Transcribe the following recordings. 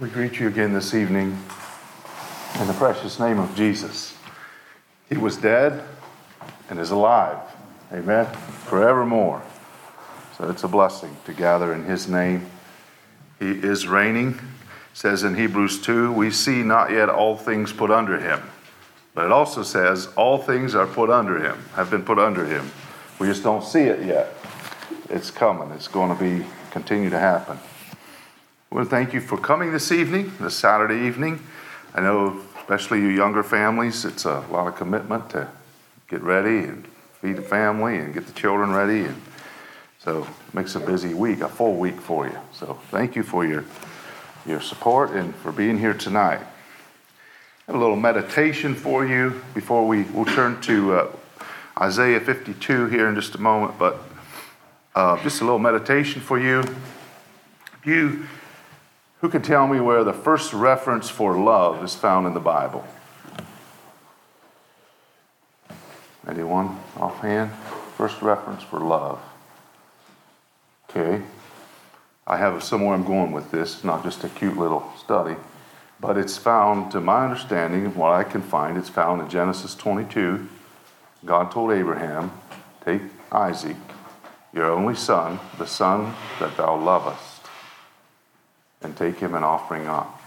We greet you again this evening in the precious name of Jesus. He was dead and is alive. Amen. Forevermore. So it's a blessing to gather in His name. He is reigning. It says in Hebrews 2, we see not yet all things put under Him. But it also says all things are put under Him, have been put under Him. We just don't see it yet. It's coming. It's going to be continue to happen. I want to thank you for coming this evening, this Saturday evening. I know, especially you younger families, it's a lot of commitment to get ready and feed the family and get the children ready. And so it makes a busy week, a full week for you. So thank you for your, your support and for being here tonight. I have a little meditation for you before we will turn to uh, Isaiah 52 here in just a moment, but uh, just a little meditation for you. You who can tell me where the first reference for love is found in the Bible? Anyone offhand? First reference for love. Okay. I have somewhere I'm going with this, not just a cute little study, but it's found, to my understanding, what I can find, it's found in Genesis 22. God told Abraham, Take Isaac, your only son, the son that thou lovest and take him an offering up.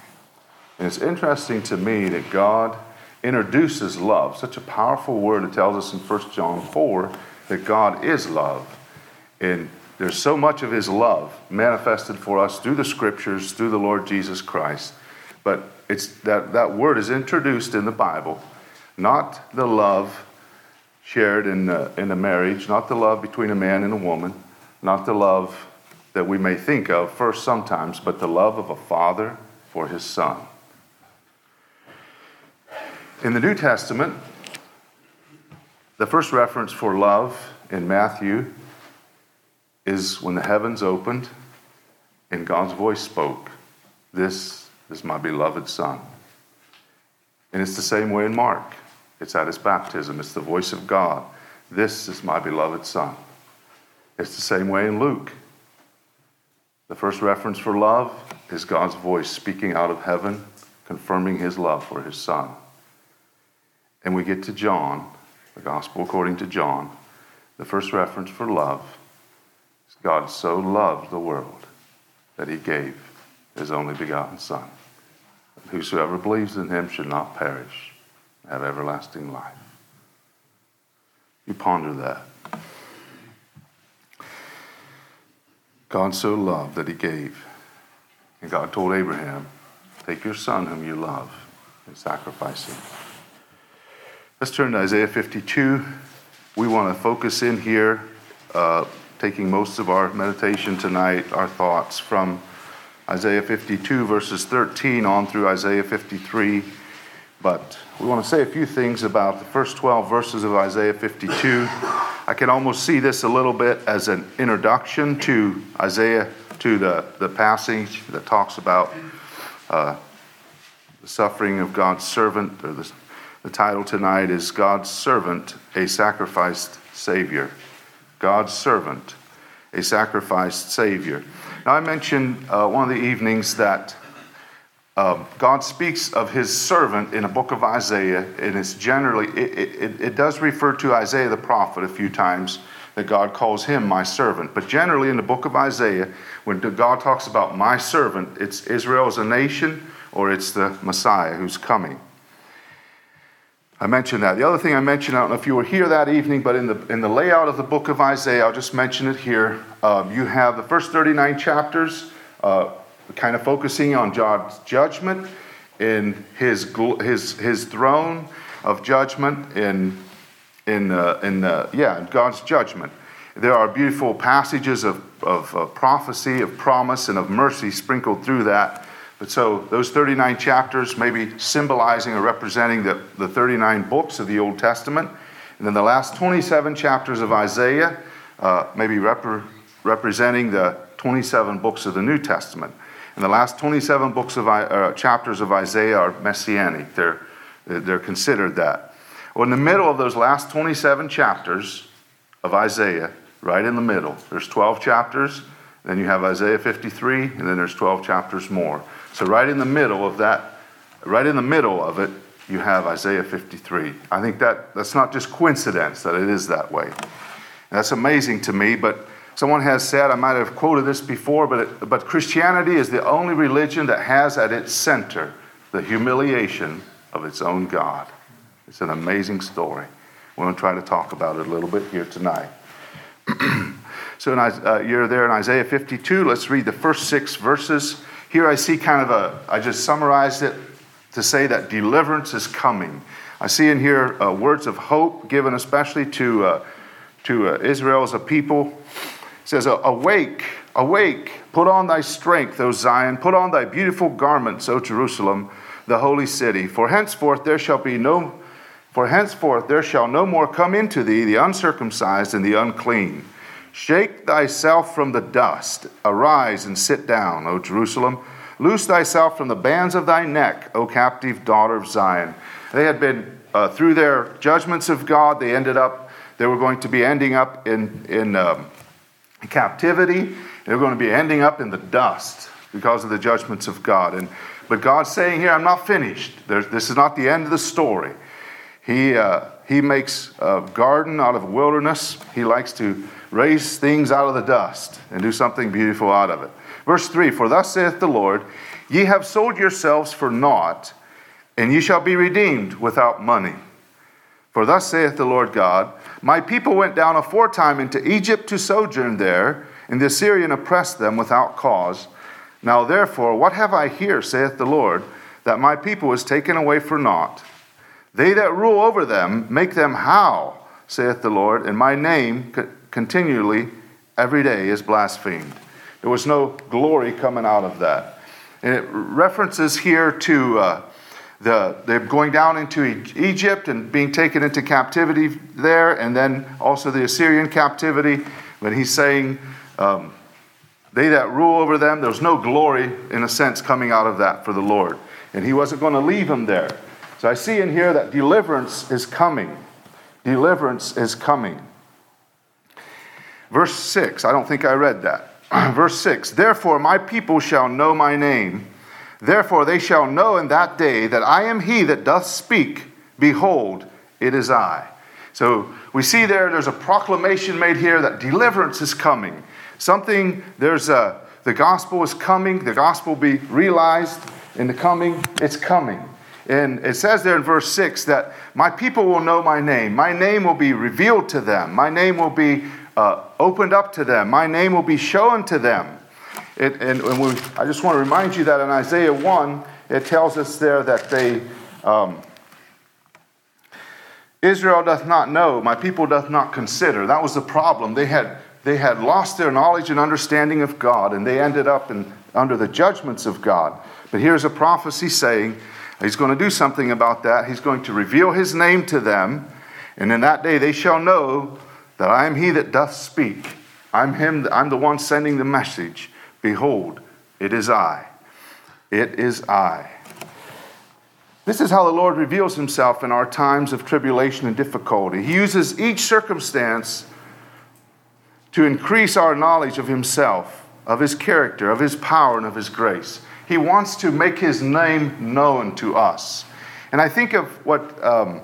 And it's interesting to me that God introduces love, such a powerful word. It tells us in 1 John 4 that God is love. And there's so much of his love manifested for us through the scriptures, through the Lord Jesus Christ. But it's that, that word is introduced in the Bible, not the love shared in, uh, in a marriage, not the love between a man and a woman, not the love that we may think of first sometimes, but the love of a father for his son. In the New Testament, the first reference for love in Matthew is when the heavens opened and God's voice spoke, This is my beloved Son. And it's the same way in Mark. It's at his baptism, it's the voice of God. This is my beloved Son. It's the same way in Luke. The first reference for love is God's voice speaking out of heaven, confirming his love for his son. And we get to John, the gospel according to John. The first reference for love is God so loved the world that he gave his only begotten son. Whosoever believes in him should not perish, have everlasting life. You ponder that. God so loved that he gave. And God told Abraham, Take your son whom you love and sacrifice him. Let's turn to Isaiah 52. We want to focus in here, uh, taking most of our meditation tonight, our thoughts from Isaiah 52, verses 13 on through Isaiah 53. But we want to say a few things about the first 12 verses of Isaiah 52. I can almost see this a little bit as an introduction to Isaiah, to the, the passage that talks about uh, the suffering of God's servant. Or the, the title tonight is God's Servant, a Sacrificed Savior. God's Servant, a Sacrificed Savior. Now, I mentioned uh, one of the evenings that uh, God speaks of his servant in a book of Isaiah, and it's generally, it, it, it, does refer to Isaiah the prophet a few times, that God calls him my servant. But generally, in the book of Isaiah, when God talks about my servant, it's Israel as a nation or it's the Messiah who's coming. I mentioned that. The other thing I mentioned, I don't know if you were here that evening, but in the, in the layout of the book of Isaiah, I'll just mention it here. Um, you have the first 39 chapters. Uh, kind of focusing on God's judgment in his, his, his throne of judgment in, in, uh, in uh, yeah, God's judgment. There are beautiful passages of, of, of prophecy, of promise, and of mercy sprinkled through that. But so those 39 chapters maybe symbolizing or representing the, the 39 books of the Old Testament. And then the last 27 chapters of Isaiah, uh, maybe rep- representing the 27 books of the New Testament. And the last 27 books of uh, chapters of Isaiah are messianic. They're, they're considered that. Well, in the middle of those last 27 chapters of Isaiah, right in the middle, there's 12 chapters, Then you have Isaiah 53, and then there's 12 chapters more. So, right in the middle of that, right in the middle of it, you have Isaiah 53. I think that that's not just coincidence that it is that way. And that's amazing to me, but someone has said, I might have quoted this before, but, it, but Christianity is the only religion that has at its center the humiliation of its own God. It's an amazing story. We're going to try to talk about it a little bit here tonight. so in, uh, you're there in Isaiah 52. Let's read the first six verses. Here I see kind of a, I just summarized it to say that deliverance is coming. I see in here uh, words of hope given especially to, uh, to uh, Israel as a people. Says, Awake, awake, put on thy strength, O Zion, put on thy beautiful garments, O Jerusalem, the holy city. For henceforth there shall be no for henceforth there shall no more come into thee the uncircumcised and the unclean. Shake thyself from the dust. Arise and sit down, O Jerusalem. Loose thyself from the bands of thy neck, O captive daughter of Zion. They had been, uh, through their judgments of God, they ended up, they were going to be ending up in, in um, captivity. They were going to be ending up in the dust because of the judgments of God. And, but God's saying here, I'm not finished. There's, this is not the end of the story. He, uh, he makes a garden out of wilderness. He likes to raise things out of the dust and do something beautiful out of it. Verse 3 For thus saith the Lord, Ye have sold yourselves for naught, and ye shall be redeemed without money. For thus saith the Lord God, My people went down aforetime into Egypt to sojourn there, and the Assyrian oppressed them without cause. Now therefore, what have I here, saith the Lord, that my people is taken away for naught? They that rule over them make them howl, saith the Lord, and my name continually every day is blasphemed. There was no glory coming out of that. And it references here to uh, the, they're going down into Egypt and being taken into captivity there, and then also the Assyrian captivity. When he's saying, um, they that rule over them, there's no glory, in a sense, coming out of that for the Lord. And he wasn't going to leave them there. So I see in here that deliverance is coming. Deliverance is coming. Verse 6, I don't think I read that. Verse 6 Therefore my people shall know my name. Therefore they shall know in that day that I am he that doth speak. Behold, it is I. So we see there, there's a proclamation made here that deliverance is coming. Something, there's a, the gospel is coming, the gospel be realized in the coming, it's coming. And it says there in verse 6 that my people will know my name. My name will be revealed to them. My name will be uh, opened up to them. My name will be shown to them. It, and, and we, I just want to remind you that in Isaiah 1, it tells us there that they, um, Israel doth not know, my people doth not consider. That was the problem. They had, they had lost their knowledge and understanding of God, and they ended up in, under the judgments of God. But here's a prophecy saying, He's going to do something about that. He's going to reveal his name to them, and in that day they shall know that I am he that doth speak. I'm him, I'm the one sending the message. Behold, it is I. It is I. This is how the Lord reveals himself in our times of tribulation and difficulty. He uses each circumstance to increase our knowledge of himself, of his character, of his power, and of his grace. He wants to make his name known to us. And I think of what um,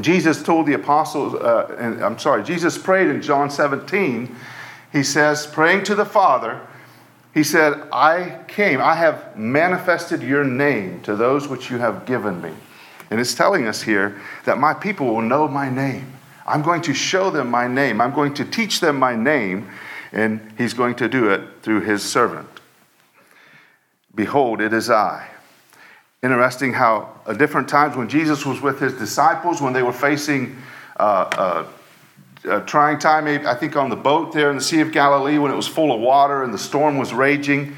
Jesus told the apostles, uh, and, I'm sorry, Jesus prayed in John 17. He says, praying to the Father, he said, I came, I have manifested your name to those which you have given me. And it's telling us here that my people will know my name. I'm going to show them my name. I'm going to teach them my name. And he's going to do it through his servant. Behold, it is I. Interesting how at different times when Jesus was with his disciples, when they were facing uh, uh, a trying time, I think on the boat there in the Sea of Galilee when it was full of water and the storm was raging,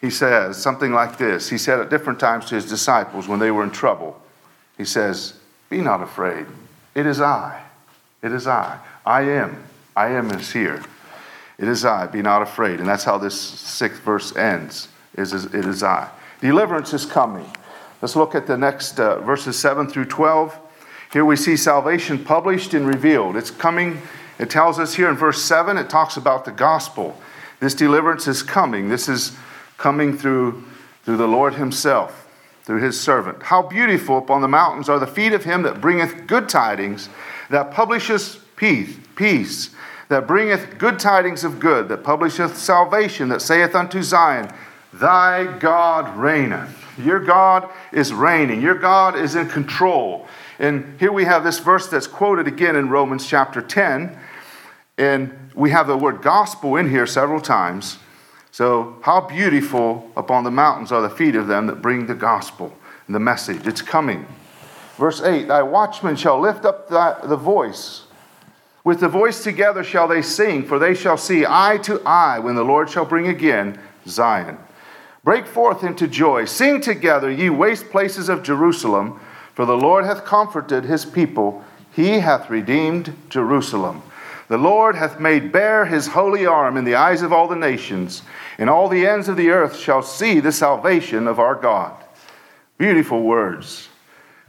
he says something like this. He said at different times to his disciples when they were in trouble, he says, Be not afraid. It is I. It is I. I am. I am is here. It is I. Be not afraid. And that's how this sixth verse ends is, is it is I. Deliverance is coming. Let's look at the next uh, verses 7 through 12. Here we see salvation published and revealed. It's coming, it tells us here in verse 7, it talks about the gospel. This deliverance is coming. This is coming through, through the Lord Himself, through His servant. How beautiful upon the mountains are the feet of him that bringeth good tidings, that publisheth peace, peace, that bringeth good tidings of good, that publisheth salvation, that saith unto Zion, Thy God reigneth. Your God is reigning. Your God is in control. And here we have this verse that's quoted again in Romans chapter 10. And we have the word gospel in here several times. So, how beautiful upon the mountains are the feet of them that bring the gospel and the message. It's coming. Verse 8 Thy watchmen shall lift up the voice. With the voice together shall they sing, for they shall see eye to eye when the Lord shall bring again Zion. Break forth into joy. Sing together, ye waste places of Jerusalem, for the Lord hath comforted his people. He hath redeemed Jerusalem. The Lord hath made bare his holy arm in the eyes of all the nations, and all the ends of the earth shall see the salvation of our God. Beautiful words.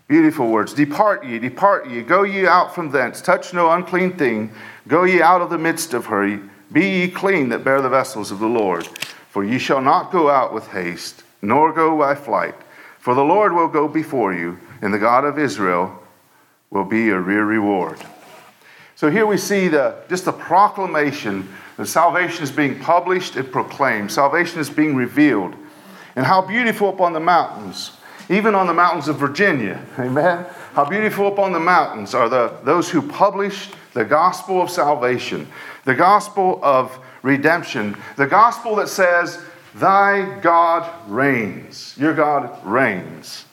Beautiful words. Depart ye, depart ye, go ye out from thence, touch no unclean thing, go ye out of the midst of her. Be ye clean that bear the vessels of the Lord. For ye shall not go out with haste, nor go by flight. For the Lord will go before you, and the God of Israel will be your real reward. So here we see the, just the proclamation that salvation is being published and proclaimed, salvation is being revealed. And how beautiful upon the mountains, even on the mountains of Virginia, amen? How beautiful upon the mountains are the, those who publish the gospel of salvation, the gospel of redemption. The gospel that says, Thy God reigns. Your God reigns.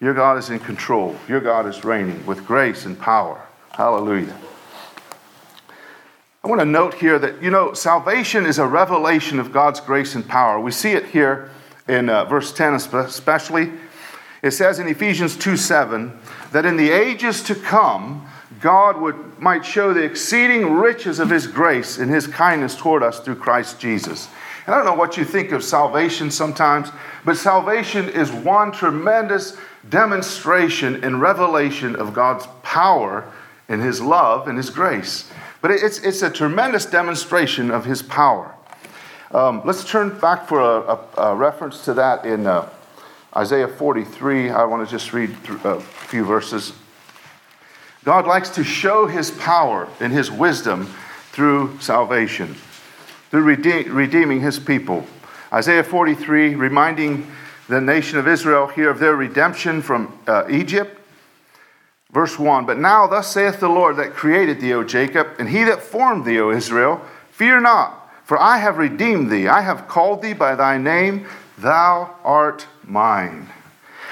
Your God is in control. Your God is reigning with grace and power. Hallelujah. I want to note here that, you know, salvation is a revelation of God's grace and power. We see it here in uh, verse 10 especially. It says in Ephesians 2 7 that in the ages to come, God would, might show the exceeding riches of His grace and His kindness toward us through Christ Jesus. And I don't know what you think of salvation sometimes, but salvation is one tremendous demonstration and revelation of God's power and His love and His grace. But it's, it's a tremendous demonstration of His power. Um, let's turn back for a, a, a reference to that in uh, Isaiah 43. I want to just read a few verses. God likes to show his power and his wisdom through salvation, through redeeming his people. Isaiah 43, reminding the nation of Israel here of their redemption from uh, Egypt. Verse 1 But now, thus saith the Lord that created thee, O Jacob, and he that formed thee, O Israel, fear not, for I have redeemed thee. I have called thee by thy name, thou art mine.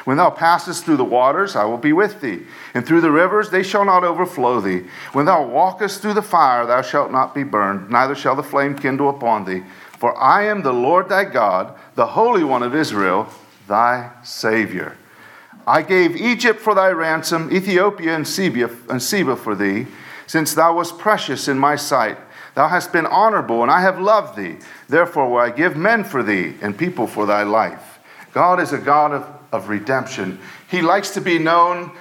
When thou passest through the waters, I will be with thee. And through the rivers, they shall not overflow thee. When thou walkest through the fire, thou shalt not be burned, neither shall the flame kindle upon thee. For I am the Lord thy God, the Holy One of Israel, thy Savior. I gave Egypt for thy ransom, Ethiopia and Seba, for thee, since thou wast precious in my sight. Thou hast been honorable, and I have loved thee. Therefore will I give men for thee, and people for thy life. God is a God of of redemption. He likes to be known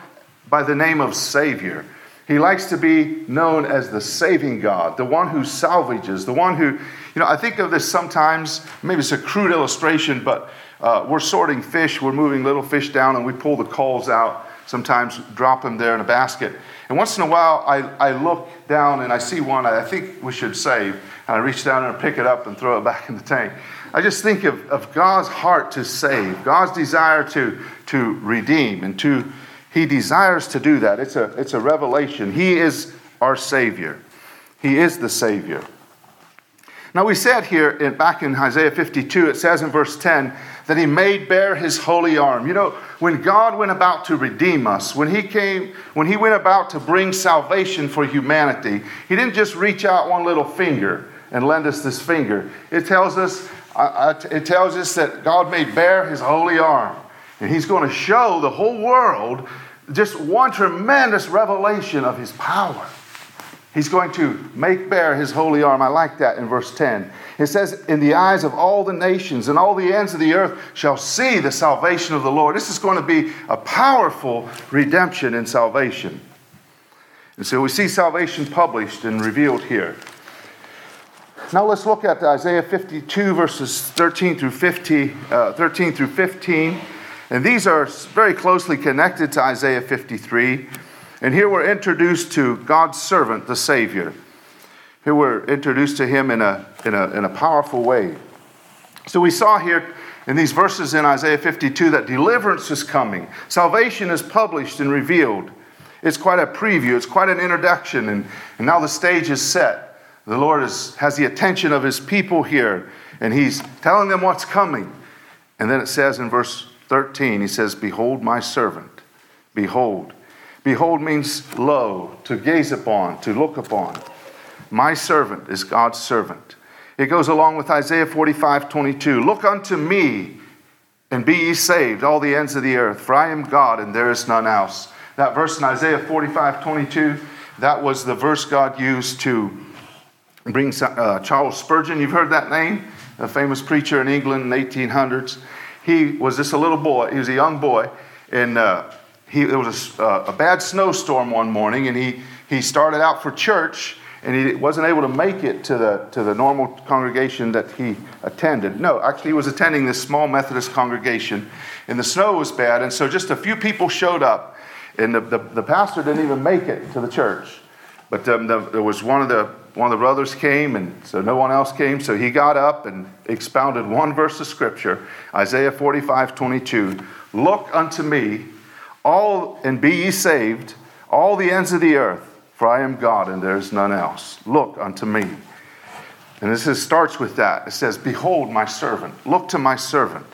by the name of Savior. He likes to be known as the saving God, the one who salvages, the one who, you know, I think of this sometimes, maybe it's a crude illustration, but uh, we're sorting fish, we're moving little fish down, and we pull the calls out, sometimes drop them there in a basket. And once in a while, I, I look down and I see one I think we should save, and I reach down and pick it up and throw it back in the tank. I just think of, of God's heart to save, God's desire to, to redeem, and to He desires to do that. It's a, it's a revelation. He is our Savior. He is the Savior. Now, we said here in, back in Isaiah 52, it says in verse 10 that He made bare His holy arm. You know, when God went about to redeem us, when He came, when He went about to bring salvation for humanity, He didn't just reach out one little finger and lend us this finger. It tells us uh, uh, it tells us that God made bare his holy arm. And he's going to show the whole world just one tremendous revelation of his power. He's going to make bare his holy arm. I like that in verse 10. It says, In the eyes of all the nations and all the ends of the earth shall see the salvation of the Lord. This is going to be a powerful redemption and salvation. And so we see salvation published and revealed here. Now let's look at Isaiah 52, verses 13 through 50, uh, 13 through 15. And these are very closely connected to Isaiah 53. And here we're introduced to God's servant, the Savior. Here we're introduced to him in a, in a, in a powerful way. So we saw here in these verses in Isaiah 52 that deliverance is coming, salvation is published and revealed. It's quite a preview, it's quite an introduction, and, and now the stage is set. The Lord is, has the attention of his people here, and he's telling them what's coming. And then it says in verse 13, he says, Behold my servant. Behold. Behold means lo, to gaze upon, to look upon. My servant is God's servant. It goes along with Isaiah 45 22. Look unto me and be ye saved, all the ends of the earth, for I am God and there is none else. That verse in Isaiah 45 22, that was the verse God used to bring uh, Charles Spurgeon. You've heard that name? A famous preacher in England in the 1800s. He was just a little boy, he was a young boy, and uh, he, there was a, uh, a bad snowstorm one morning, and he, he started out for church and he wasn't able to make it to the, to the normal congregation that he attended. No, actually, he was attending this small Methodist congregation, and the snow was bad, and so just a few people showed up, and the, the, the pastor didn't even make it to the church. But um, the, there was one of the one of the brothers came, and so no one else came. So he got up and expounded one verse of scripture, Isaiah 45, 22. Look unto me, all and be ye saved, all the ends of the earth for I am God and there is none else. Look unto me. And this is, starts with that. It says, Behold my servant. Look to my servant.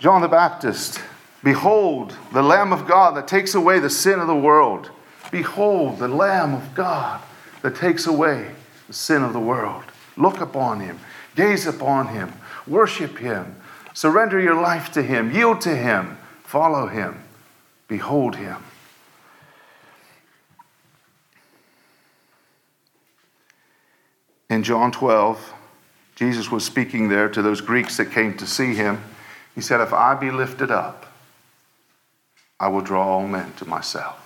John the Baptist, behold the Lamb of God that takes away the sin of the world. Behold the Lamb of God that takes away the sin of the world. Look upon him, gaze upon him, worship him, surrender your life to him, yield to him, follow him, behold him. In John 12, Jesus was speaking there to those Greeks that came to see him. He said, If I be lifted up, I will draw all men to myself.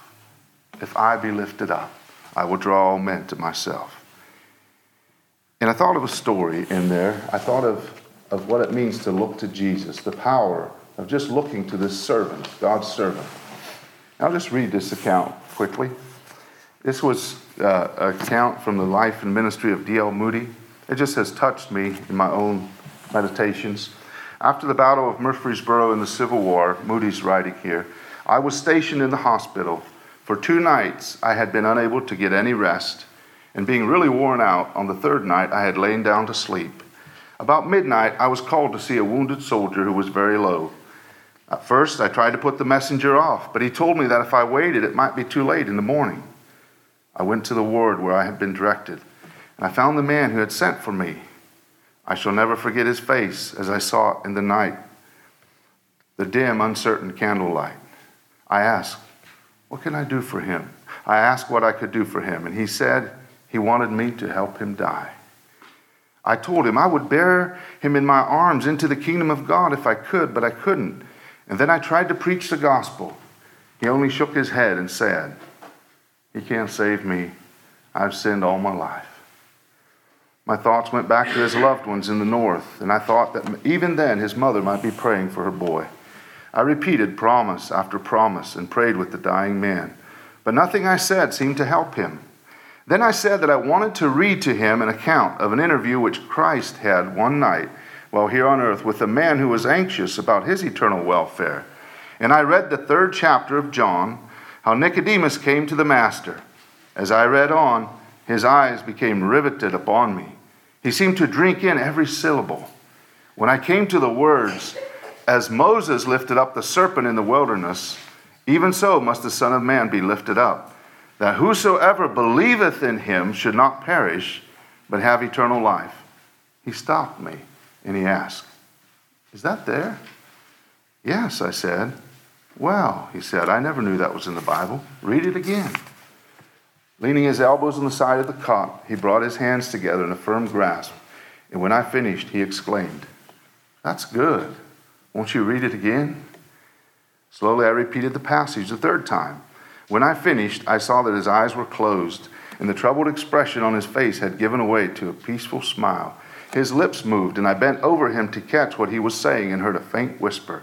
If I be lifted up, I will draw all men to myself. And I thought of a story in there. I thought of, of what it means to look to Jesus, the power of just looking to this servant, God's servant. I'll just read this account quickly. This was uh, an account from the life and ministry of D.L. Moody. It just has touched me in my own meditations. After the Battle of Murfreesboro in the Civil War, Moody's writing here, I was stationed in the hospital. For two nights, I had been unable to get any rest, and being really worn out, on the third night, I had lain down to sleep. About midnight, I was called to see a wounded soldier who was very low. At first, I tried to put the messenger off, but he told me that if I waited, it might be too late in the morning. I went to the ward where I had been directed, and I found the man who had sent for me. I shall never forget his face as I saw it in the night, the dim, uncertain candlelight. I asked, What can I do for him? I asked what I could do for him, and he said he wanted me to help him die. I told him I would bear him in my arms into the kingdom of God if I could, but I couldn't. And then I tried to preach the gospel. He only shook his head and said, he can't save me. I've sinned all my life. My thoughts went back to his loved ones in the north, and I thought that even then his mother might be praying for her boy. I repeated promise after promise and prayed with the dying man, but nothing I said seemed to help him. Then I said that I wanted to read to him an account of an interview which Christ had one night while here on earth with a man who was anxious about his eternal welfare. And I read the third chapter of John how Nicodemus came to the Master. As I read on, his eyes became riveted upon me. He seemed to drink in every syllable. When I came to the words, As Moses lifted up the serpent in the wilderness, even so must the Son of Man be lifted up, that whosoever believeth in him should not perish, but have eternal life. He stopped me and he asked, Is that there? Yes, I said. Well, he said, I never knew that was in the Bible. Read it again. Leaning his elbows on the side of the cot, he brought his hands together in a firm grasp. And when I finished, he exclaimed, That's good. Won't you read it again? Slowly, I repeated the passage the third time. When I finished, I saw that his eyes were closed, and the troubled expression on his face had given way to a peaceful smile. His lips moved, and I bent over him to catch what he was saying and heard a faint whisper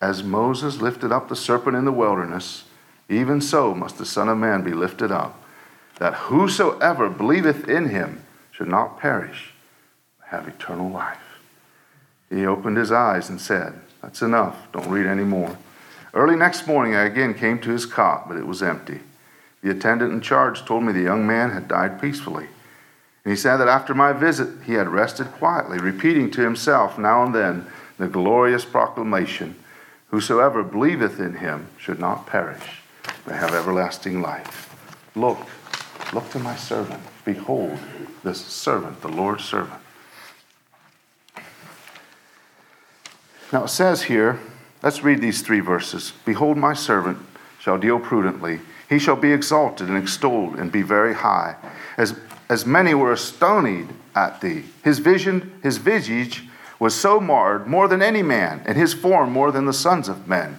As Moses lifted up the serpent in the wilderness, even so must the Son of Man be lifted up, that whosoever believeth in him should not perish, but have eternal life. He opened his eyes and said, That's enough. Don't read any more. Early next morning, I again came to his cot, but it was empty. The attendant in charge told me the young man had died peacefully. And he said that after my visit, he had rested quietly, repeating to himself now and then the glorious proclamation Whosoever believeth in him should not perish, but have everlasting life. Look, look to my servant. Behold, this servant, the Lord's servant. Now it says here, let's read these three verses. Behold, my servant shall deal prudently. He shall be exalted and extolled and be very high. As, as many were astonied at thee. His vision, his visage was so marred more than any man, and his form more than the sons of men.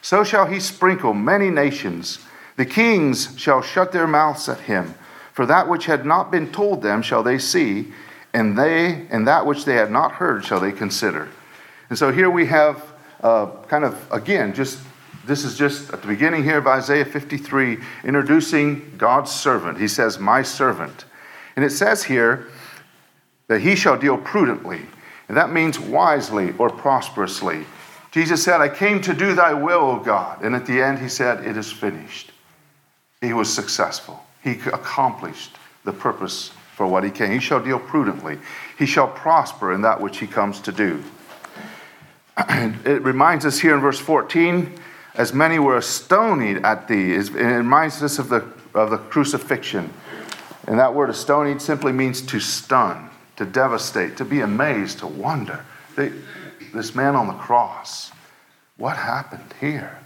So shall he sprinkle many nations. The kings shall shut their mouths at him. For that which had not been told them shall they see, and they and that which they had not heard shall they consider. And so here we have uh, kind of again just this is just at the beginning here of Isaiah 53, introducing God's servant. He says, My servant. And it says here that he shall deal prudently. And that means wisely or prosperously. Jesus said, I came to do thy will, O God. And at the end, he said, It is finished. He was successful. He accomplished the purpose for what he came. He shall deal prudently. He shall prosper in that which he comes to do. It reminds us here in verse 14 as many were astonied at thee. It reminds us of the, of the crucifixion. And that word astonied simply means to stun, to devastate, to be amazed, to wonder. They, this man on the cross, what happened here?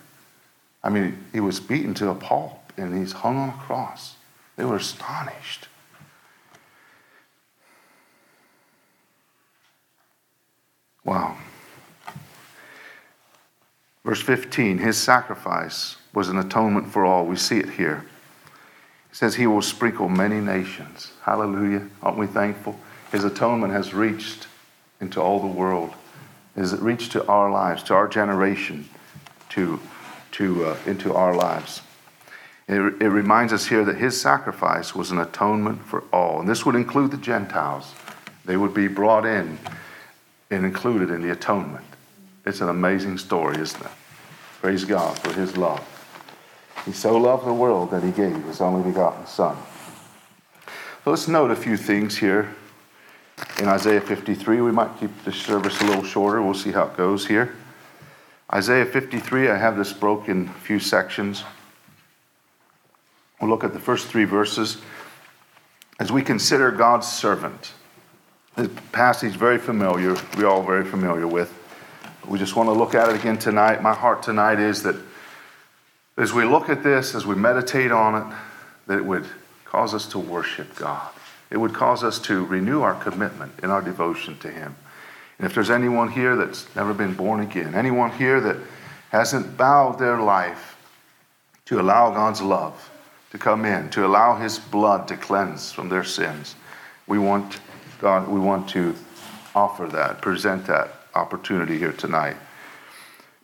I mean, he was beaten to a pulp and he's hung on a cross. They were astonished. Wow. Verse 15, his sacrifice was an atonement for all. We see it here. He says he will sprinkle many nations. Hallelujah. Aren't we thankful? His atonement has reached into all the world. Has it reached to our lives, to our generation, to, to, uh, into our lives? It, it reminds us here that his sacrifice was an atonement for all. And this would include the Gentiles. They would be brought in and included in the atonement. It's an amazing story, isn't it? Praise God for his love. He so loved the world that he gave his only begotten Son. So let's note a few things here in Isaiah 53. We might keep the service a little shorter. We'll see how it goes here. Isaiah 53, I have this broken a few sections. We'll look at the first three verses as we consider God's servant. This passage very familiar, we're all very familiar with. We just want to look at it again tonight. My heart tonight is that as we look at this, as we meditate on it, that it would cause us to worship God. It would cause us to renew our commitment in our devotion to Him. And if there's anyone here that's never been born again, anyone here that hasn't bowed their life to allow God's love to come in, to allow His blood to cleanse from their sins, we want God, we want to offer that, present that opportunity here tonight.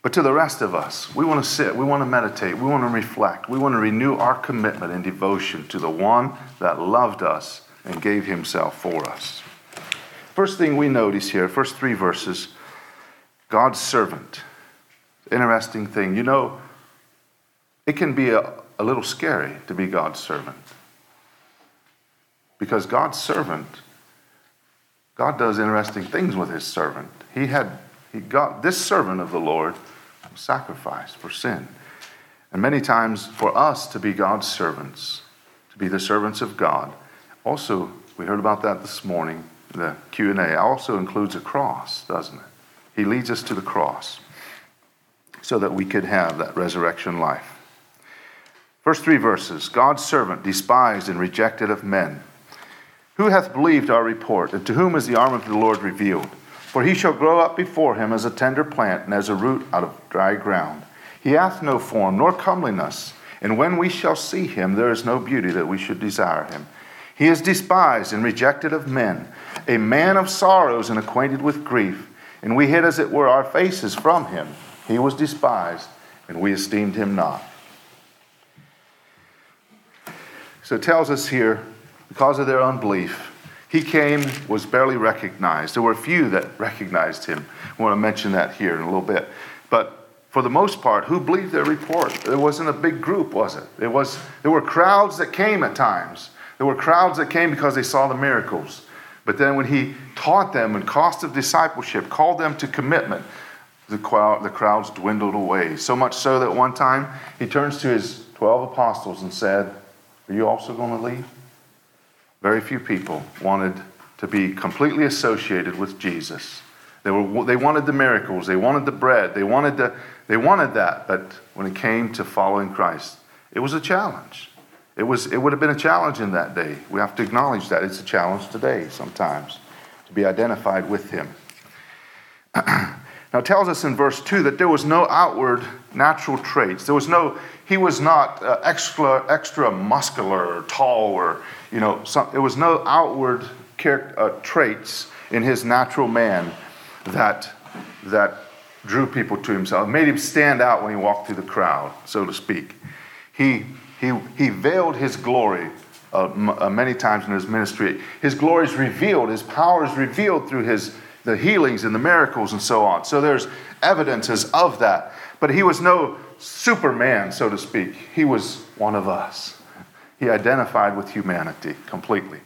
But to the rest of us, we want to sit, we want to meditate, we want to reflect, we want to renew our commitment and devotion to the one that loved us and gave himself for us. First thing we notice here, first three verses, God's servant. Interesting thing. You know, it can be a, a little scary to be God's servant. Because God's servant, God does interesting things with his servant. He had he got this servant of the Lord sacrificed for sin. And many times for us to be God's servants, to be the servants of God, also we heard about that this morning. The Q&A also includes a cross, doesn't it? He leads us to the cross so that we could have that resurrection life. First three verses God's servant, despised and rejected of men. Who hath believed our report, and to whom is the arm of the Lord revealed? For he shall grow up before him as a tender plant and as a root out of dry ground. He hath no form nor comeliness, And when we shall see him, there is no beauty that we should desire him. He is despised and rejected of men, a man of sorrows and acquainted with grief. And we hid, as it were, our faces from him. He was despised, and we esteemed him not. So it tells us here, because of their unbelief, he came, was barely recognized. There were a few that recognized him. I want to mention that here in a little bit. But for the most part, who believed their report? There wasn't a big group, was it? It was, there were crowds that came at times. There were crowds that came because they saw the miracles. But then when he taught them and cost of discipleship, called them to commitment, the, crowd, the crowds dwindled away. So much so that one time he turns to his 12 apostles and said, Are you also going to leave? Very few people wanted to be completely associated with Jesus. They, were, they wanted the miracles, they wanted the bread, they wanted, the, they wanted that. But when it came to following Christ, it was a challenge. It, was, it would have been a challenge in that day. We have to acknowledge that. It's a challenge today sometimes to be identified with Him. now, it tells us in verse 2 that there was no outward natural traits. There was no, he was not uh, extra, extra muscular or tall or, you know, some, there was no outward uh, traits in his natural man that, that drew people to himself, made him stand out when he walked through the crowd, so to speak. He he, he veiled his glory uh, m- uh, many times in his ministry. His glory is revealed, his power is revealed through his, the healings and the miracles and so on. So there's evidences of that. But he was no superman, so to speak. He was one of us. He identified with humanity completely.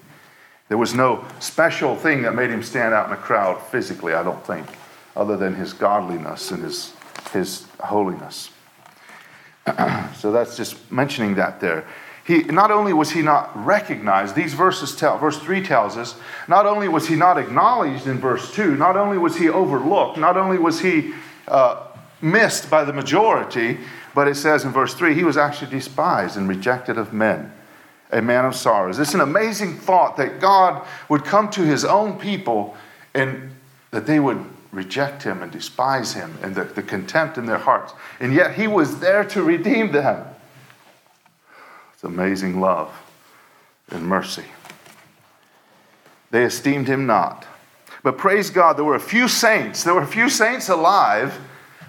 There was no special thing that made him stand out in a crowd physically, I don't think, other than his godliness and his, his holiness. so that's just mentioning that there. He, not only was he not recognized, these verses tell, verse 3 tells us, not only was he not acknowledged in verse 2, not only was he overlooked, not only was he uh, missed by the majority, but it says in verse 3, he was actually despised and rejected of men, a man of sorrows. It's an amazing thought that God would come to his own people and that they would reject him and despise him and the, the contempt in their hearts. And yet he was there to redeem them. It's amazing love and mercy. They esteemed him not. But praise God, there were a few saints, there were a few saints alive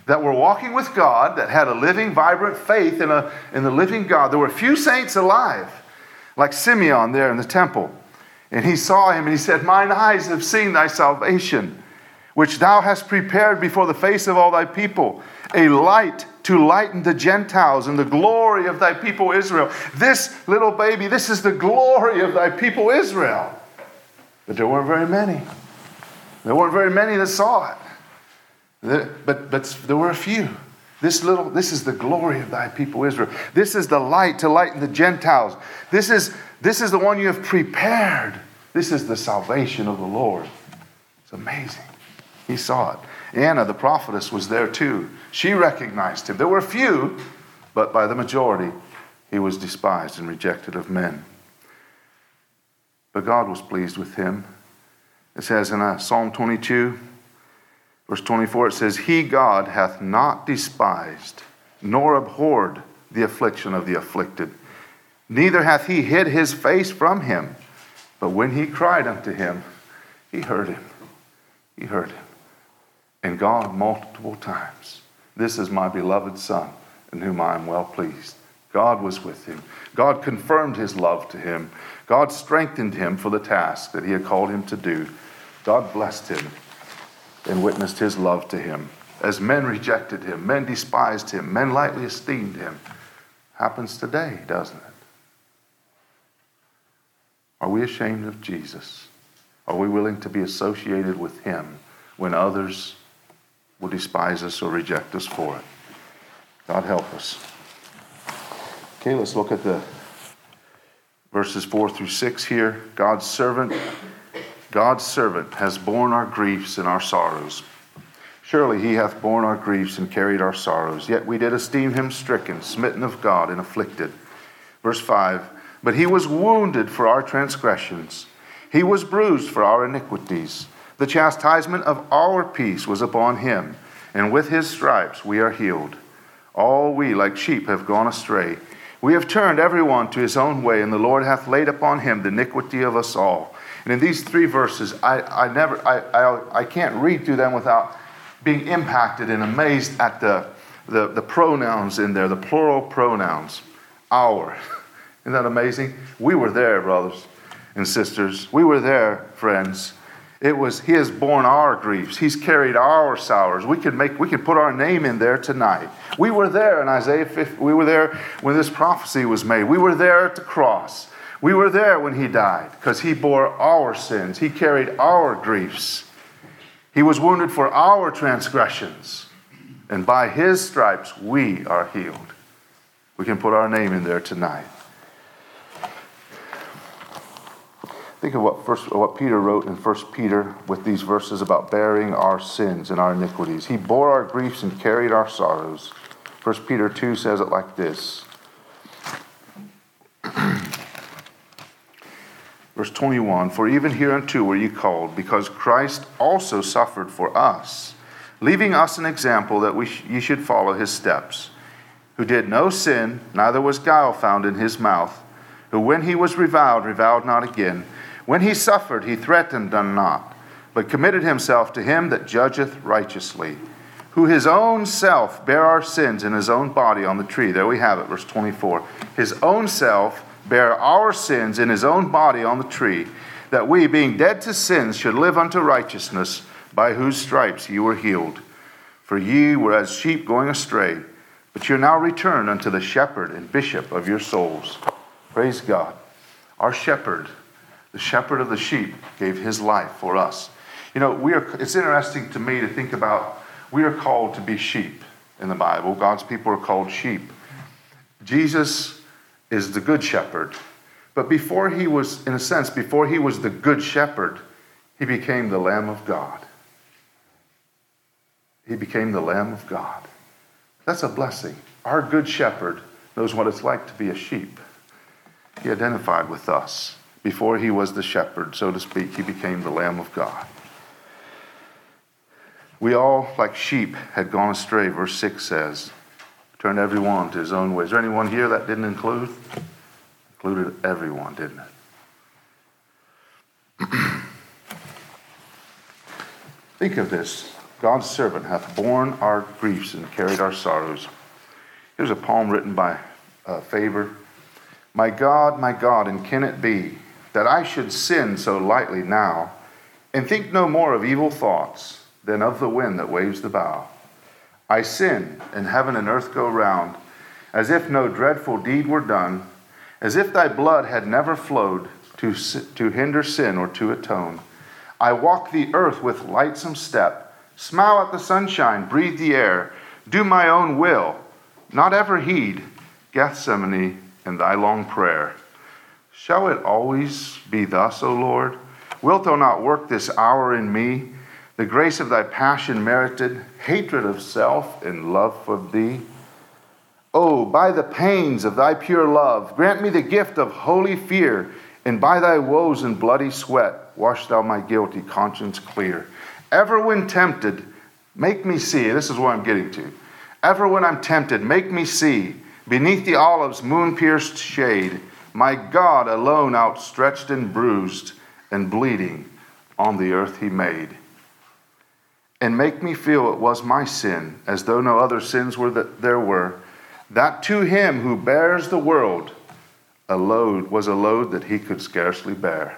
that were walking with God, that had a living, vibrant faith in, a, in the living God. There were a few saints alive, like Simeon there in the temple. And he saw him and he said, Mine eyes have seen thy salvation which thou hast prepared before the face of all thy people, a light to lighten the Gentiles and the glory of thy people Israel. This little baby, this is the glory of thy people Israel. But there weren't very many. There weren't very many that saw it. But, but there were a few. This little, this is the glory of thy people Israel. This is the light to lighten the Gentiles. This is, this is the one you have prepared. This is the salvation of the Lord. It's amazing. He saw it. Anna, the prophetess, was there too. She recognized him. There were few, but by the majority, he was despised and rejected of men. But God was pleased with him. It says in uh, Psalm 22, verse 24, it says, He, God, hath not despised nor abhorred the affliction of the afflicted, neither hath he hid his face from him. But when he cried unto him, he heard him. He heard him. And God, multiple times, this is my beloved Son, in whom I am well pleased. God was with him. God confirmed his love to him. God strengthened him for the task that he had called him to do. God blessed him and witnessed his love to him. As men rejected him, men despised him, men lightly esteemed him. Happens today, doesn't it? Are we ashamed of Jesus? Are we willing to be associated with him when others will despise us or reject us for it. God help us. Okay, let's look at the verses 4 through 6 here. God's servant, God's servant has borne our griefs and our sorrows. Surely he hath borne our griefs and carried our sorrows. Yet we did esteem him stricken, smitten of God, and afflicted. Verse 5 But he was wounded for our transgressions, he was bruised for our iniquities. The chastisement of our peace was upon him, and with his stripes we are healed. All we, like sheep, have gone astray. We have turned everyone to his own way, and the Lord hath laid upon him the iniquity of us all. And in these three verses, I, I never I, I, I can't read through them without being impacted and amazed at the, the, the pronouns in there, the plural pronouns. Our. Isn't that amazing? We were there, brothers and sisters. We were there, friends. It was He has borne our griefs. He's carried our sorrows. We could make we could put our name in there tonight. We were there in Isaiah 50, we were there when this prophecy was made. We were there at the cross. We were there when he died because he bore our sins. He carried our griefs. He was wounded for our transgressions. And by his stripes we are healed. We can put our name in there tonight. Think of what, first, what Peter wrote in 1 Peter with these verses about bearing our sins and our iniquities. He bore our griefs and carried our sorrows. 1 Peter 2 says it like this Verse 21 For even hereunto were ye called, because Christ also suffered for us, leaving us an example that we sh- ye should follow his steps, who did no sin, neither was guile found in his mouth, who when he was reviled, reviled not again when he suffered, he threatened them not, but committed himself to him that judgeth righteously, who his own self bare our sins in his own body on the tree. There we have it, verse 24. His own self bare our sins in his own body on the tree, that we, being dead to sins, should live unto righteousness, by whose stripes ye were healed. For ye were as sheep going astray, but are now returned unto the shepherd and bishop of your souls. Praise God. Our shepherd the shepherd of the sheep gave his life for us. You know, we are, it's interesting to me to think about we are called to be sheep in the Bible. God's people are called sheep. Jesus is the good shepherd. But before he was, in a sense, before he was the good shepherd, he became the Lamb of God. He became the Lamb of God. That's a blessing. Our good shepherd knows what it's like to be a sheep. He identified with us. Before he was the shepherd, so to speak, he became the Lamb of God. We all, like sheep, had gone astray, verse 6 says. Turned everyone to his own way. Is there anyone here that didn't include? Included everyone, didn't it? Think of this God's servant hath borne our griefs and carried our sorrows. Here's a poem written by uh, Faber. My God, my God, and can it be that I should sin so lightly now, and think no more of evil thoughts than of the wind that waves the bough. I sin, and heaven and earth go round, as if no dreadful deed were done, as if thy blood had never flowed to, to hinder sin or to atone. I walk the earth with lightsome step, smile at the sunshine, breathe the air, do my own will, not ever heed Gethsemane and thy long prayer. Shall it always be thus, O Lord? Wilt thou not work this hour in me the grace of thy passion merited, hatred of self and love for thee? Oh, by the pains of thy pure love, grant me the gift of holy fear, and by thy woes and bloody sweat, wash thou my guilty conscience clear. Ever when tempted, make me see, this is what I'm getting to. Ever when I'm tempted, make me see, beneath the olive's moon pierced shade, my God alone outstretched and bruised and bleeding on the earth he made. And make me feel it was my sin, as though no other sins were that there were, that to him who bears the world a load was a load that he could scarcely bear.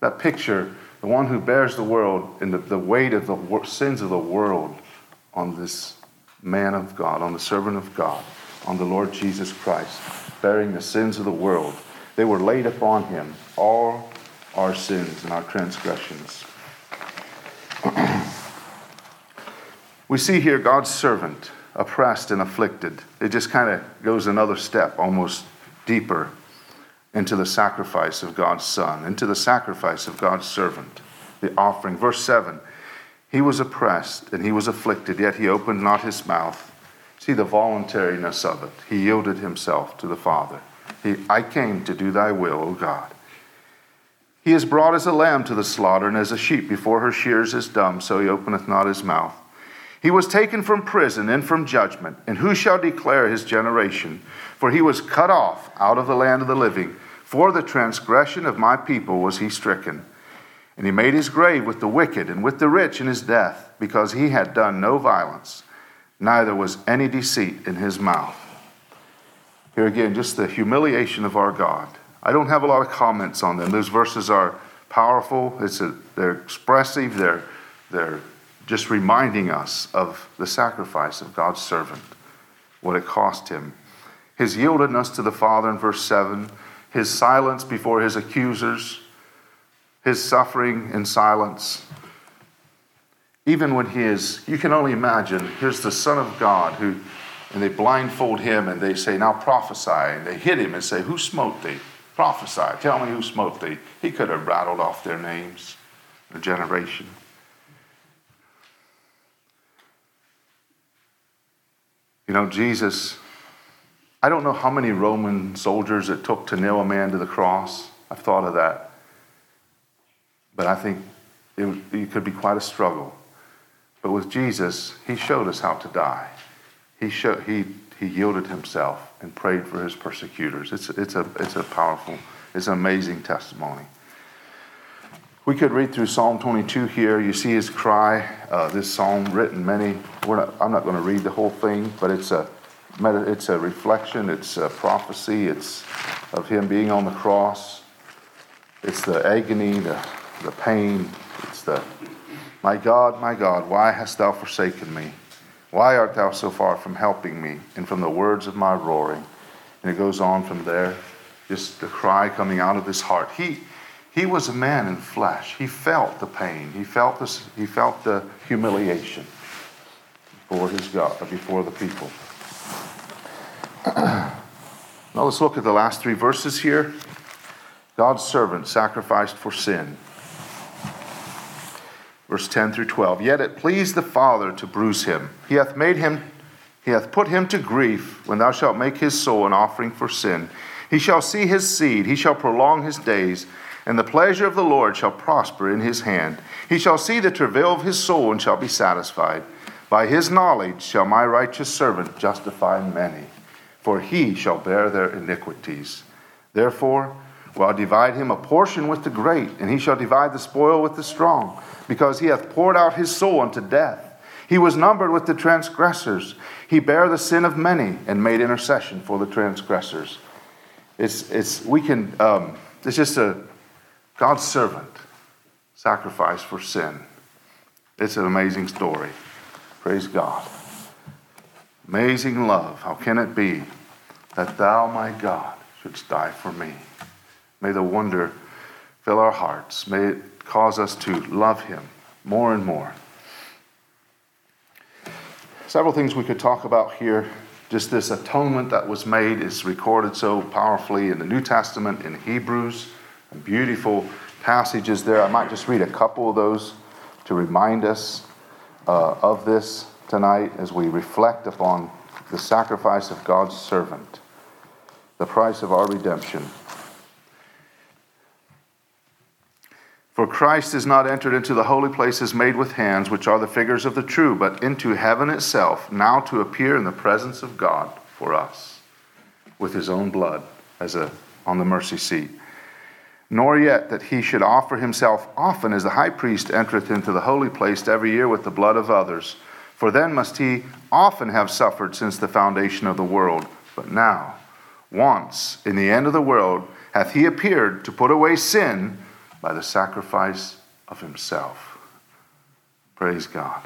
That picture, the one who bears the world and the, the weight of the sins of the world on this man of God, on the servant of God, on the Lord Jesus Christ bearing the sins of the world. They were laid upon him, all our sins and our transgressions. we see here God's servant, oppressed and afflicted. It just kind of goes another step, almost deeper, into the sacrifice of God's Son, into the sacrifice of God's servant, the offering. Verse 7 He was oppressed and he was afflicted, yet he opened not his mouth. See the voluntariness of it. He yielded himself to the Father. He, I came to do thy will, O God. He is brought as a lamb to the slaughter, and as a sheep before her shears is dumb, so he openeth not his mouth. He was taken from prison and from judgment. And who shall declare his generation? For he was cut off out of the land of the living. For the transgression of my people was he stricken. And he made his grave with the wicked and with the rich in his death, because he had done no violence, neither was any deceit in his mouth. Here again, just the humiliation of our God. I don't have a lot of comments on them. Those verses are powerful. It's a, they're expressive. They're, they're just reminding us of the sacrifice of God's servant, what it cost him. His yieldedness to the Father in verse 7, his silence before his accusers, his suffering in silence. Even when he is, you can only imagine, here's the Son of God who, and they blindfold him and they say, Now prophesy. And they hit him and say, Who smote thee? Prophesy. Tell me who smote thee. He could have rattled off their names, their generation. You know, Jesus, I don't know how many Roman soldiers it took to nail a man to the cross. I've thought of that. But I think it, it could be quite a struggle. But with Jesus, he showed us how to die. He, showed, he, he yielded himself and prayed for his persecutors. It's, it's, a, it's a powerful, it's an amazing testimony. We could read through Psalm 22 here. You see his cry. Uh, this psalm written many. Not, I'm not going to read the whole thing, but it's a it's a reflection. It's a prophecy. It's of him being on the cross. It's the agony, the the pain. It's the my God, my God, why hast thou forsaken me? Why art thou so far from helping me and from the words of my roaring? And it goes on from there, just the cry coming out of his heart. He he was a man in flesh. He felt the pain. He felt, this, he felt the humiliation before his God, before the people. now let's look at the last three verses here. God's servant sacrificed for sin. Verse 10 through 12. Yet it pleased the Father to bruise him. He hath made him, he hath put him to grief when thou shalt make his soul an offering for sin. He shall see his seed, he shall prolong his days and the pleasure of the Lord shall prosper in his hand. He shall see the travail of his soul and shall be satisfied. By his knowledge shall my righteous servant justify many, for he shall bear their iniquities. Therefore, will I divide him a portion with the great, and he shall divide the spoil with the strong, because he hath poured out his soul unto death. He was numbered with the transgressors. He bare the sin of many and made intercession for the transgressors. It's, it's, we can, um, it's just a, God's servant sacrifice for sin. It's an amazing story. Praise God. Amazing love. How can it be that thou, my God, shouldst die for me? May the wonder fill our hearts. May it cause us to love him more and more. Several things we could talk about here. Just this atonement that was made is recorded so powerfully in the New Testament in Hebrews beautiful passages there. I might just read a couple of those to remind us uh, of this tonight as we reflect upon the sacrifice of God's servant, the price of our redemption. For Christ is not entered into the holy places made with hands, which are the figures of the true, but into heaven itself, now to appear in the presence of God for us with his own blood as a on the mercy seat nor yet that he should offer himself often as the high priest entereth into the holy place every year with the blood of others. For then must he often have suffered since the foundation of the world. But now, once in the end of the world, hath he appeared to put away sin by the sacrifice of himself. Praise God.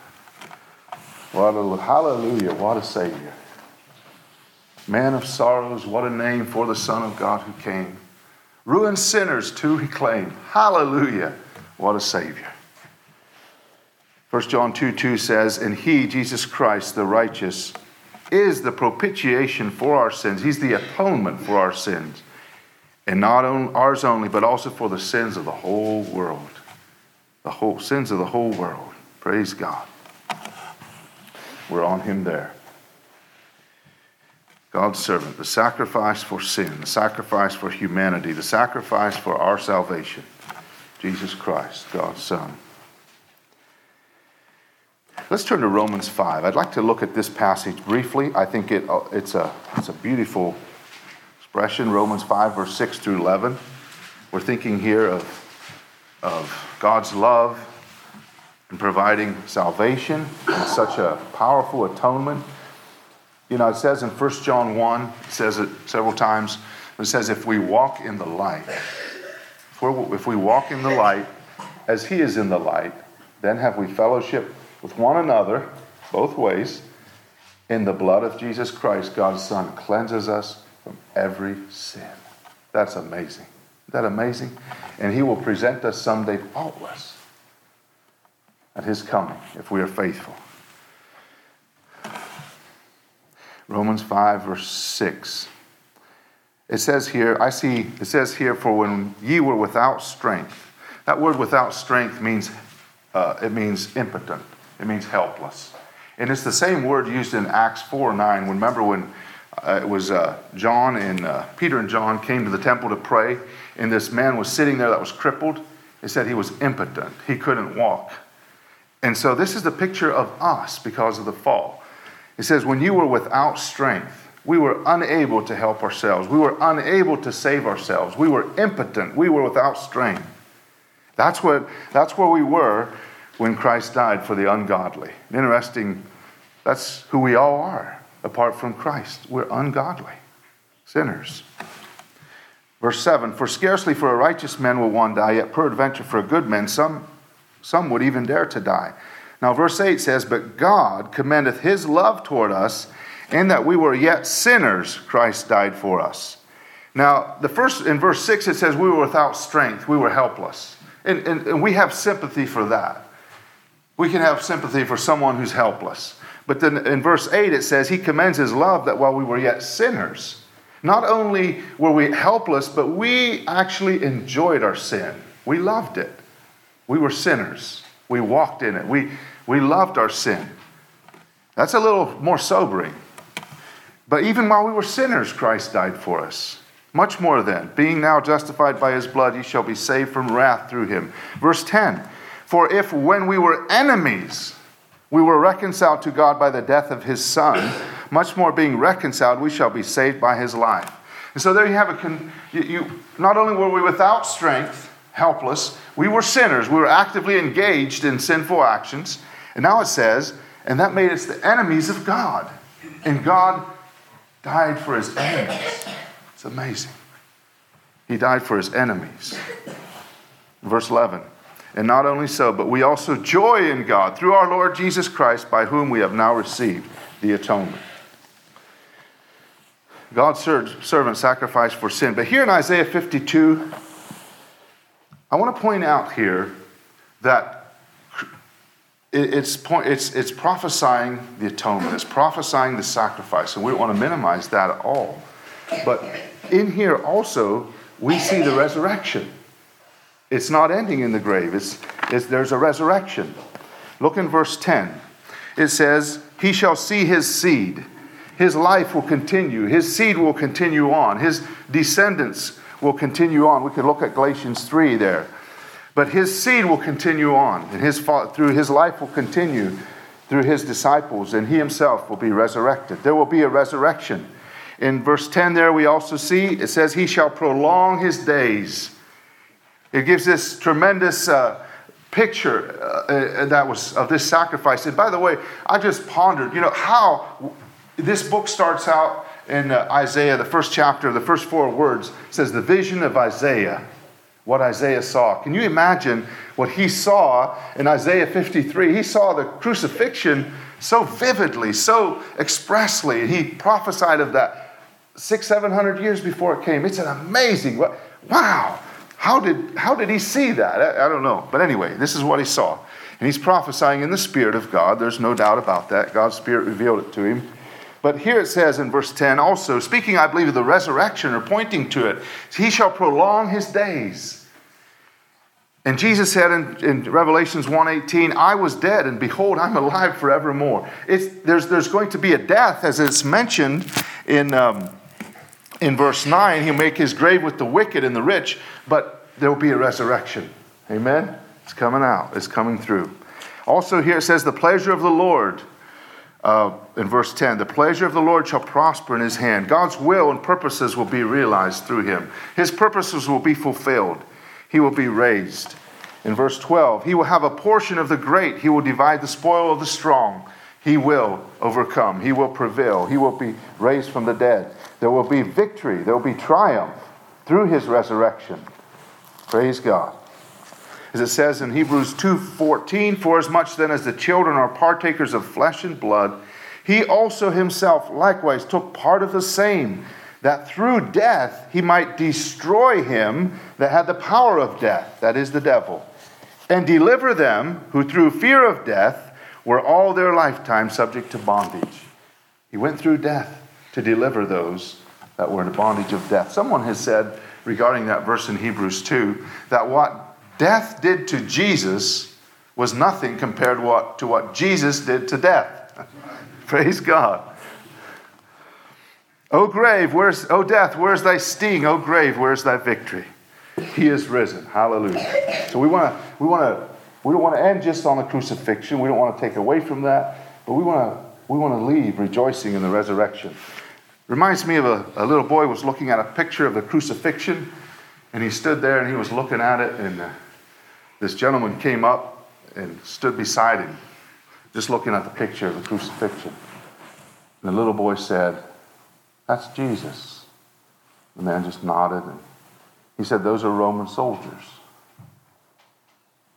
What a, hallelujah, what a Savior. Man of sorrows, what a name for the Son of God who came. Ruined sinners to reclaim. Hallelujah. What a Savior. 1 John 2 2 says, And He, Jesus Christ, the righteous, is the propitiation for our sins. He's the atonement for our sins. And not on ours only, but also for the sins of the whole world. The whole sins of the whole world. Praise God. We're on Him there. God's servant, the sacrifice for sin, the sacrifice for humanity, the sacrifice for our salvation. Jesus Christ, God's Son. Let's turn to Romans 5. I'd like to look at this passage briefly. I think it, uh, it's, a, it's a beautiful expression, Romans 5, verse 6 through 11. We're thinking here of, of God's love and providing salvation and such a powerful atonement. You know, it says in 1 John 1, it says it several times, it says, if we walk in the light, if, if we walk in the light as he is in the light, then have we fellowship with one another, both ways. In the blood of Jesus Christ, God's Son cleanses us from every sin. That's amazing. Isn't that amazing? And he will present us someday faultless at his coming if we are faithful. Romans 5, verse 6. It says here, I see, it says here, for when ye were without strength. That word without strength means, uh, it means impotent. It means helpless. And it's the same word used in Acts 4 9. Remember when uh, it was uh, John and uh, Peter and John came to the temple to pray, and this man was sitting there that was crippled. It said he was impotent, he couldn't walk. And so this is the picture of us because of the fall. It says, When you were without strength, we were unable to help ourselves. We were unable to save ourselves. We were impotent. We were without strength. That's, what, that's where we were when Christ died for the ungodly. Interesting, that's who we all are apart from Christ. We're ungodly, sinners. Verse 7 For scarcely for a righteous man will one die, yet peradventure for a good man some, some would even dare to die. Now, verse 8 says, But God commendeth his love toward us, in that we were yet sinners, Christ died for us. Now, the first in verse 6 it says we were without strength, we were helpless. And, and, and we have sympathy for that. We can have sympathy for someone who's helpless. But then in verse 8 it says, He commends His love that while we were yet sinners, not only were we helpless, but we actually enjoyed our sin. We loved it. We were sinners. We walked in it. We, we loved our sin. That's a little more sobering. But even while we were sinners, Christ died for us. Much more then, being now justified by his blood, ye shall be saved from wrath through him. Verse 10 For if when we were enemies, we were reconciled to God by the death of his Son, much more being reconciled, we shall be saved by his life. And so there you have it. You, you, not only were we without strength, helpless, we were sinners. We were actively engaged in sinful actions. And now it says, and that made us the enemies of God. And God died for his enemies. It's amazing. He died for his enemies. Verse 11. And not only so, but we also joy in God through our Lord Jesus Christ, by whom we have now received the atonement. God's servant sacrificed for sin. But here in Isaiah 52, I want to point out here that it's, point, it's, it's prophesying the atonement, it's prophesying the sacrifice, and we don't want to minimize that at all. But in here also, we see the resurrection. It's not ending in the grave, it's, it's, there's a resurrection. Look in verse 10. It says, He shall see his seed. His life will continue. His seed will continue on. His descendants will continue on. We could look at Galatians 3 there. But his seed will continue on, and his, through his life will continue through his disciples, and he himself will be resurrected. There will be a resurrection. In verse 10, there we also see it says, He shall prolong his days. It gives this tremendous uh, picture uh, uh, that was of this sacrifice. And by the way, I just pondered, you know, how this book starts out in uh, Isaiah, the first chapter, the first four words says, The vision of Isaiah what Isaiah saw. Can you imagine what he saw in Isaiah 53? He saw the crucifixion so vividly, so expressly. He prophesied of that six, seven hundred years before it came. It's an amazing, wow. How did, how did he see that? I, I don't know. But anyway, this is what he saw. And he's prophesying in the Spirit of God. There's no doubt about that. God's Spirit revealed it to him. But here it says in verse 10 also, speaking, I believe, of the resurrection or pointing to it, he shall prolong his days. And Jesus said in, in Revelations 1:18, I was dead, and behold, I'm alive forevermore. It's, there's, there's going to be a death, as it's mentioned in, um, in verse 9. He'll make his grave with the wicked and the rich, but there will be a resurrection. Amen? It's coming out, it's coming through. Also, here it says, the pleasure of the Lord. Uh, in verse 10, the pleasure of the Lord shall prosper in his hand. God's will and purposes will be realized through him. His purposes will be fulfilled. He will be raised. In verse 12, he will have a portion of the great. He will divide the spoil of the strong. He will overcome. He will prevail. He will be raised from the dead. There will be victory. There will be triumph through his resurrection. Praise God. As it says in Hebrews 2:14, for as much then as the children are partakers of flesh and blood, he also himself likewise took part of the same, that through death he might destroy him that had the power of death, that is the devil, and deliver them who through fear of death were all their lifetime subject to bondage. He went through death to deliver those that were in the bondage of death. Someone has said regarding that verse in Hebrews 2 that what death did to Jesus was nothing compared to what, to what Jesus did to death. Praise God. O grave, where's O death, where's thy sting? O grave, where's thy victory? He is risen. Hallelujah. So we want to we want to we don't want to end just on the crucifixion. We don't want to take away from that, but we want to we want to leave rejoicing in the resurrection. Reminds me of a, a little boy was looking at a picture of the crucifixion, and he stood there and he was looking at it, and uh, this gentleman came up and stood beside him, just looking at the picture of the crucifixion. And the little boy said, That's Jesus. The man just nodded, and he said, Those are Roman soldiers.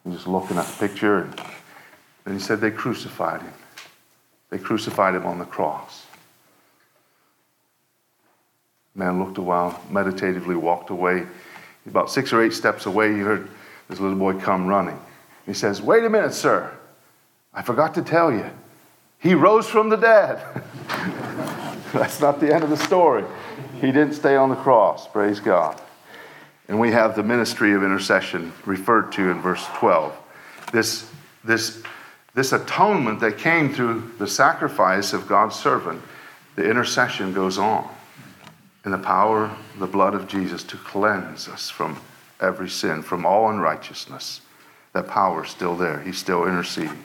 He's just looking at the picture, and then he said, They crucified him. They crucified him on the cross. Man looked a while, meditatively walked away. About six or eight steps away, he heard this little boy come running. He says, Wait a minute, sir. I forgot to tell you. He rose from the dead. That's not the end of the story. He didn't stay on the cross. Praise God. And we have the ministry of intercession referred to in verse 12. This, this, this atonement that came through the sacrifice of God's servant, the intercession goes on in the power of the blood of Jesus to cleanse us from every sin, from all unrighteousness. That power is still there. He's still interceding.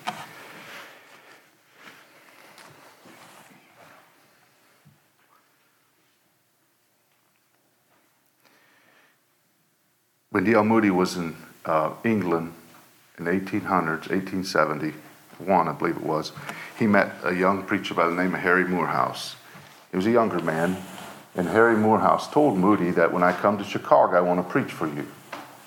When D.L. Moody was in uh, England in 1800s, 1871, I believe it was, he met a young preacher by the name of Harry Moorhouse. He was a younger man, and Harry Moorhouse told Moody that when I come to Chicago, I want to preach for you.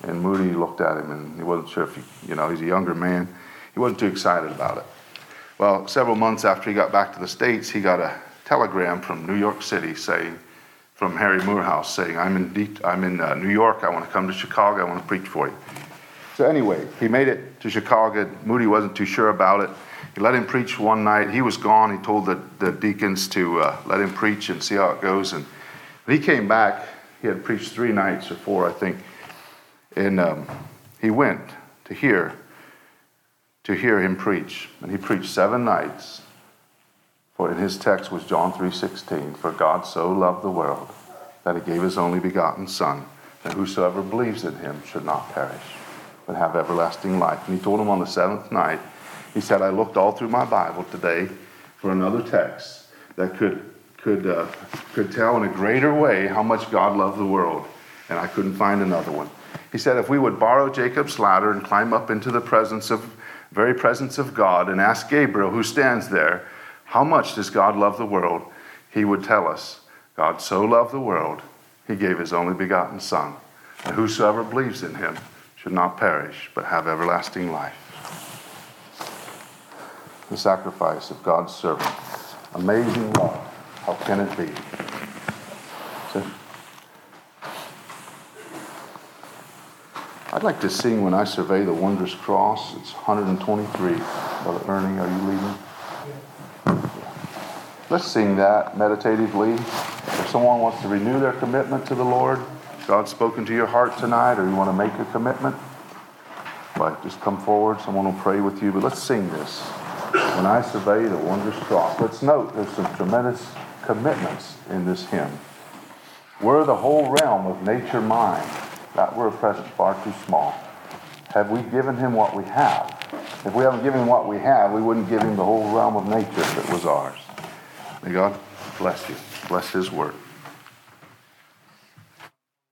And Moody looked at him and he wasn't sure if he, you know, he's a younger man. He wasn't too excited about it. Well, several months after he got back to the States, he got a telegram from New York City saying, from Harry Moorhouse saying, I'm in, De- I'm in uh, New York, I want to come to Chicago, I want to preach for you. So, anyway, he made it to Chicago. Moody wasn't too sure about it. He let him preach one night. He was gone. He told the, the deacons to uh, let him preach and see how it goes. And he came back. He had preached three nights or four, I think. And um, he went to hear to hear him preach. And he preached seven nights. For in his text was John 3:16, for God so loved the world that he gave his only begotten son, that whosoever believes in him should not perish, but have everlasting life. And he told him on the seventh night, he said, I looked all through my Bible today for another text that could could uh, could tell in a greater way how much God loved the world, and I couldn't find another one. He said, if we would borrow Jacob's ladder and climb up into the presence of very presence of God and ask Gabriel, who stands there, how much does God love the world? He would tell us, God so loved the world, he gave his only begotten Son, and whosoever believes in him should not perish, but have everlasting life. The sacrifice of God's servant. Amazing love. How can it be? So, I'd like to sing When I Survey the Wondrous Cross. It's 123. Brother Ernie, are you leaving? Let's sing that meditatively. If someone wants to renew their commitment to the Lord, God's spoken to your heart tonight, or you want to make a commitment, but just come forward. Someone will pray with you. But let's sing this. When I survey the wondrous cross. Let's note there's some tremendous commitments in this hymn. Were the whole realm of nature mine, that were a present far too small. Have we given him what we have? If we haven't given him what we have, we wouldn't give him the whole realm of nature that was ours. May God bless you, bless his work.